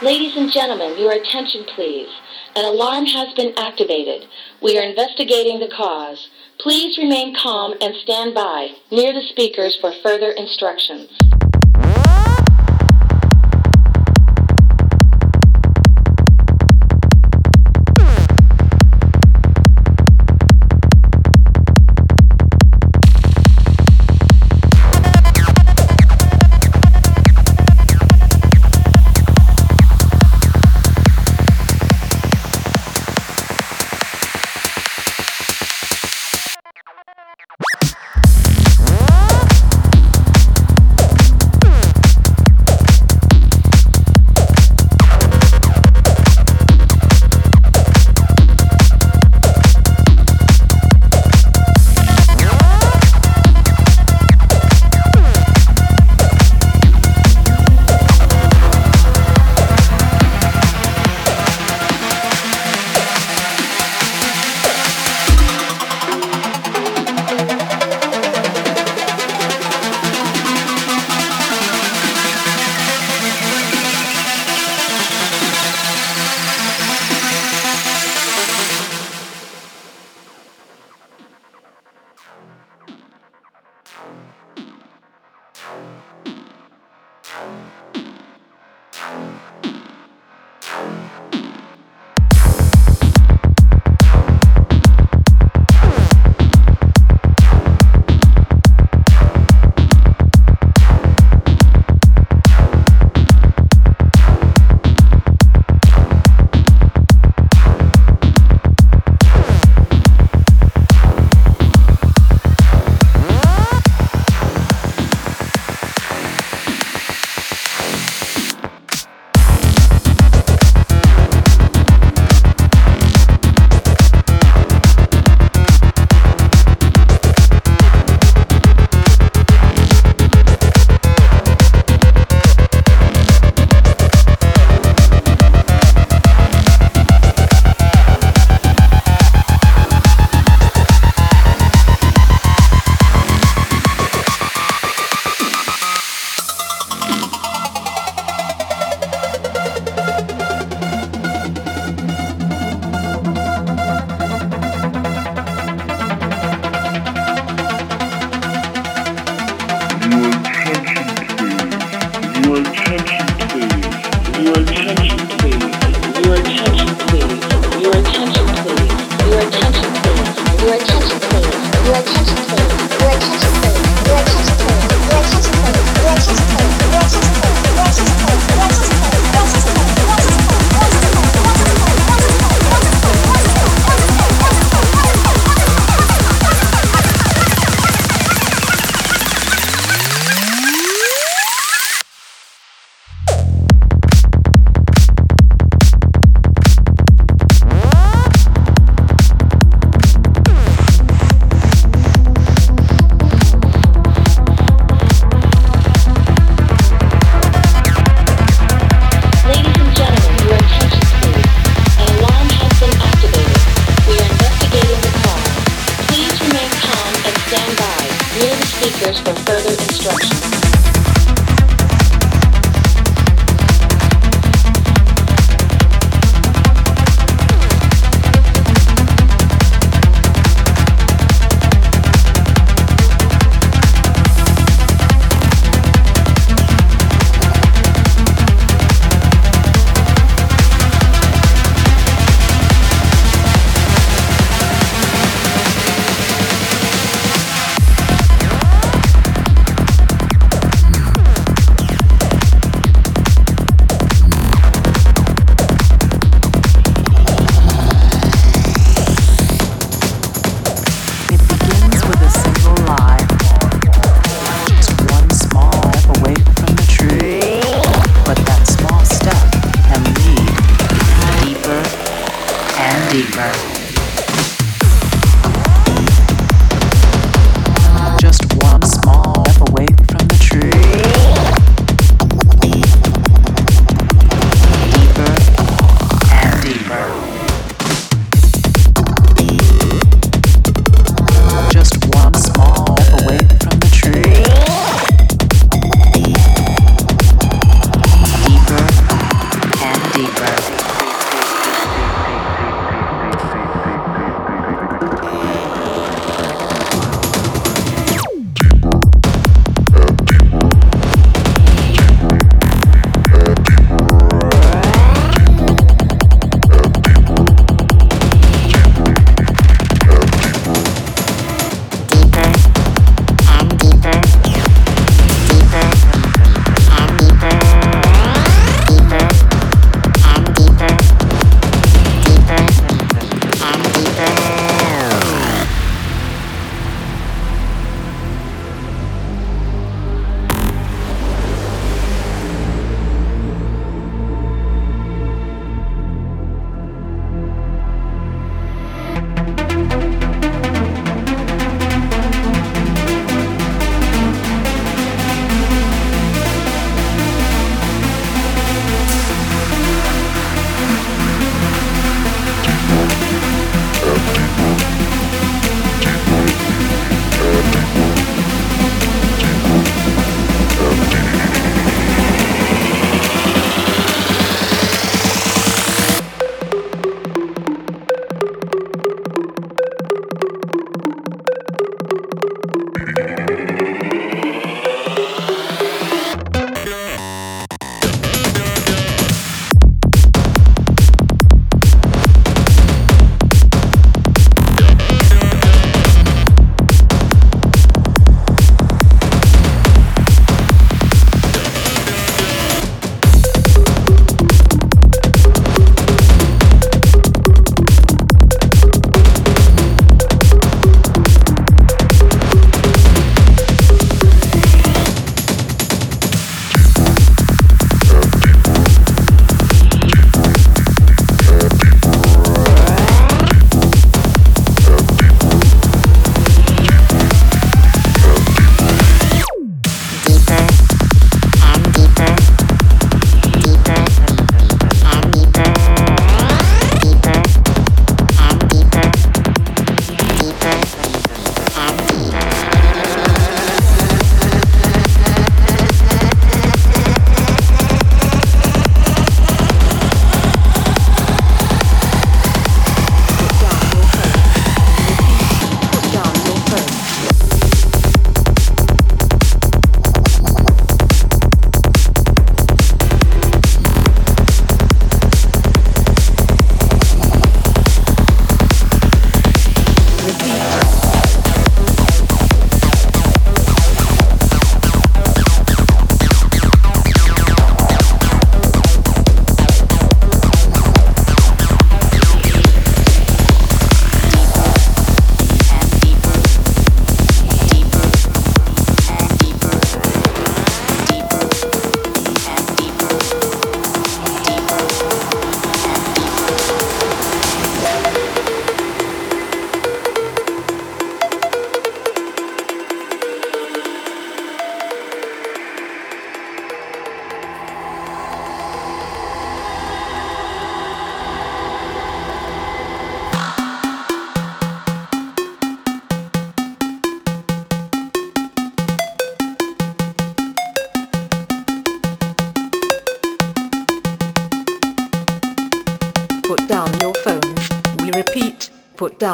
Ladies and gentlemen, your attention please. An alarm has been activated. We are investigating the cause. Please remain calm and stand by near the speakers for further instructions.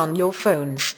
Down your phones.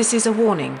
This is a warning.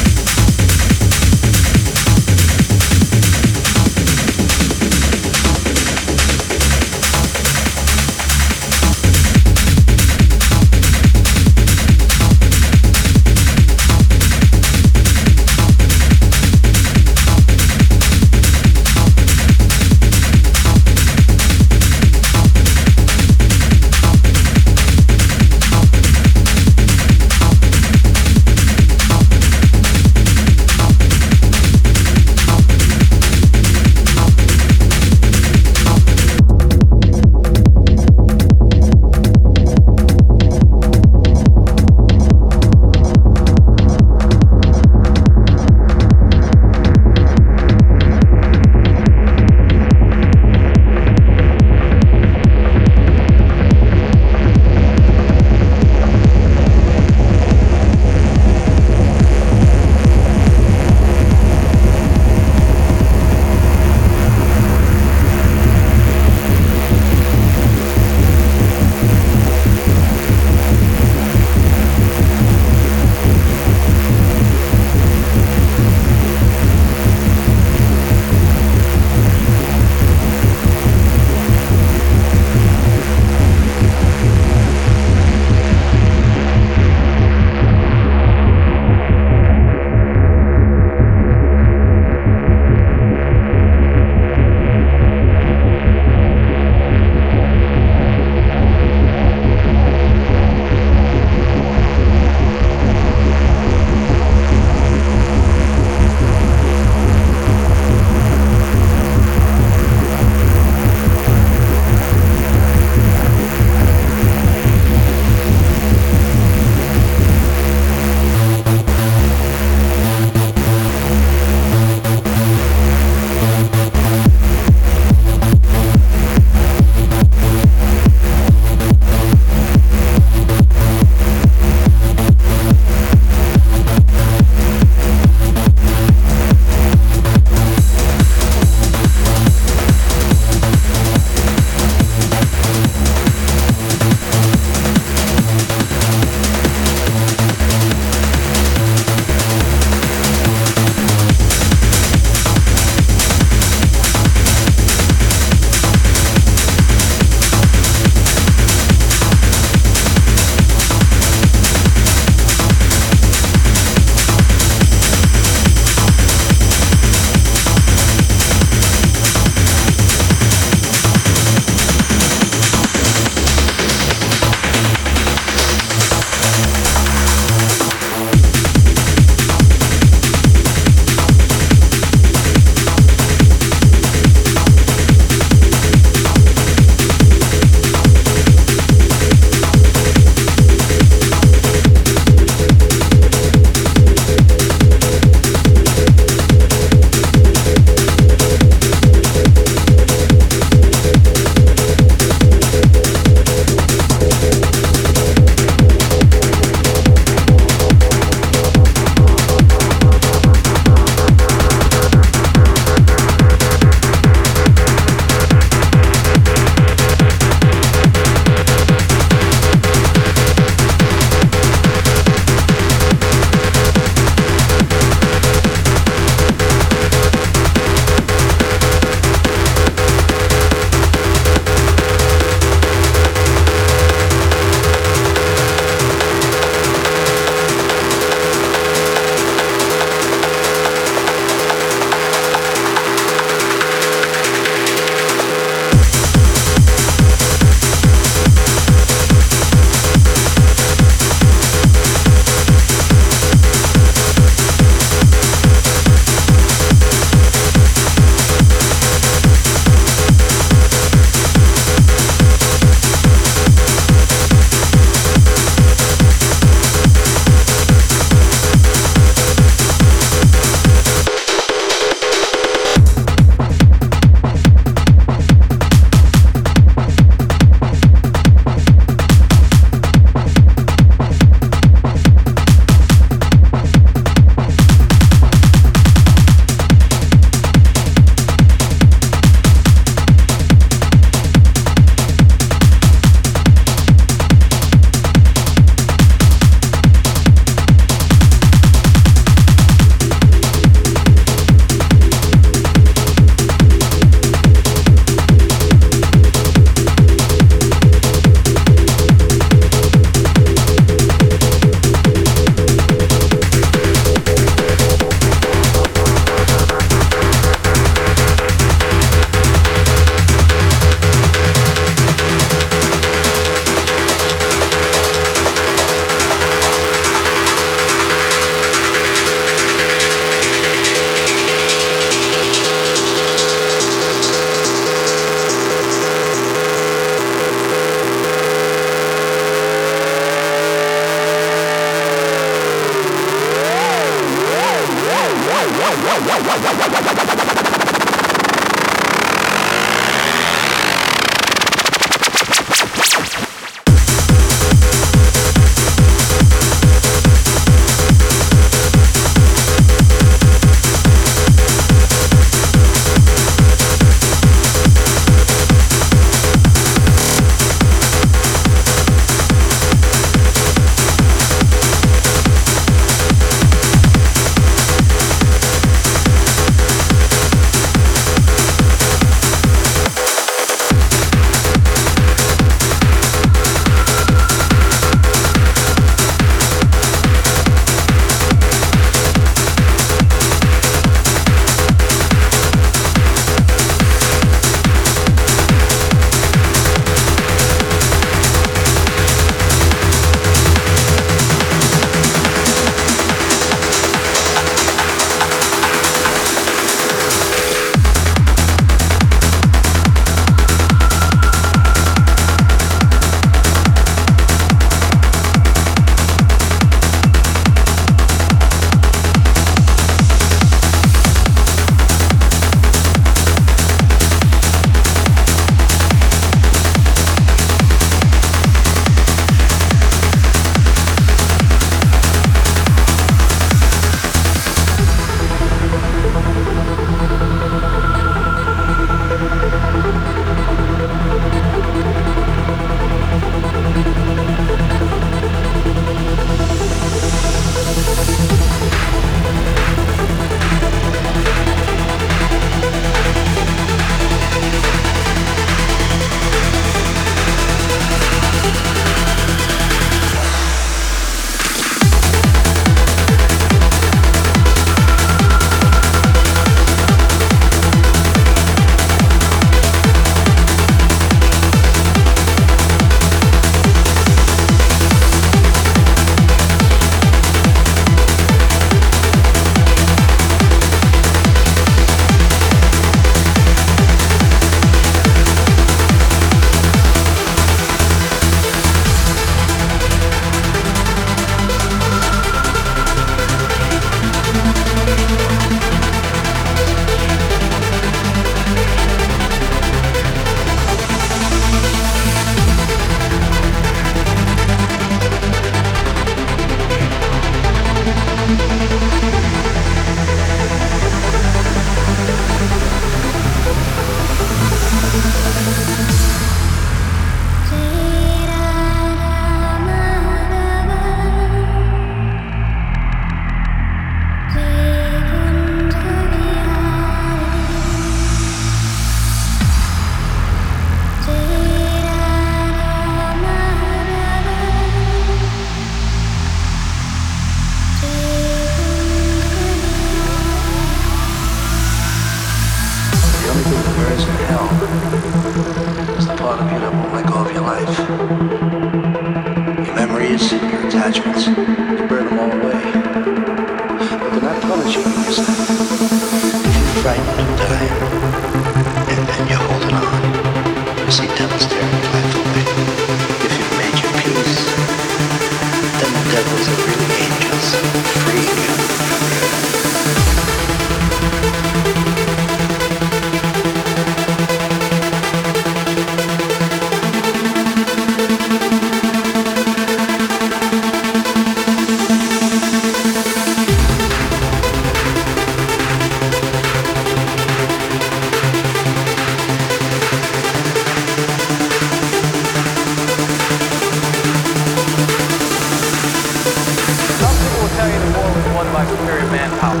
by superior manpower.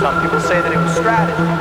Some people say that it was strategy.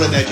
To use your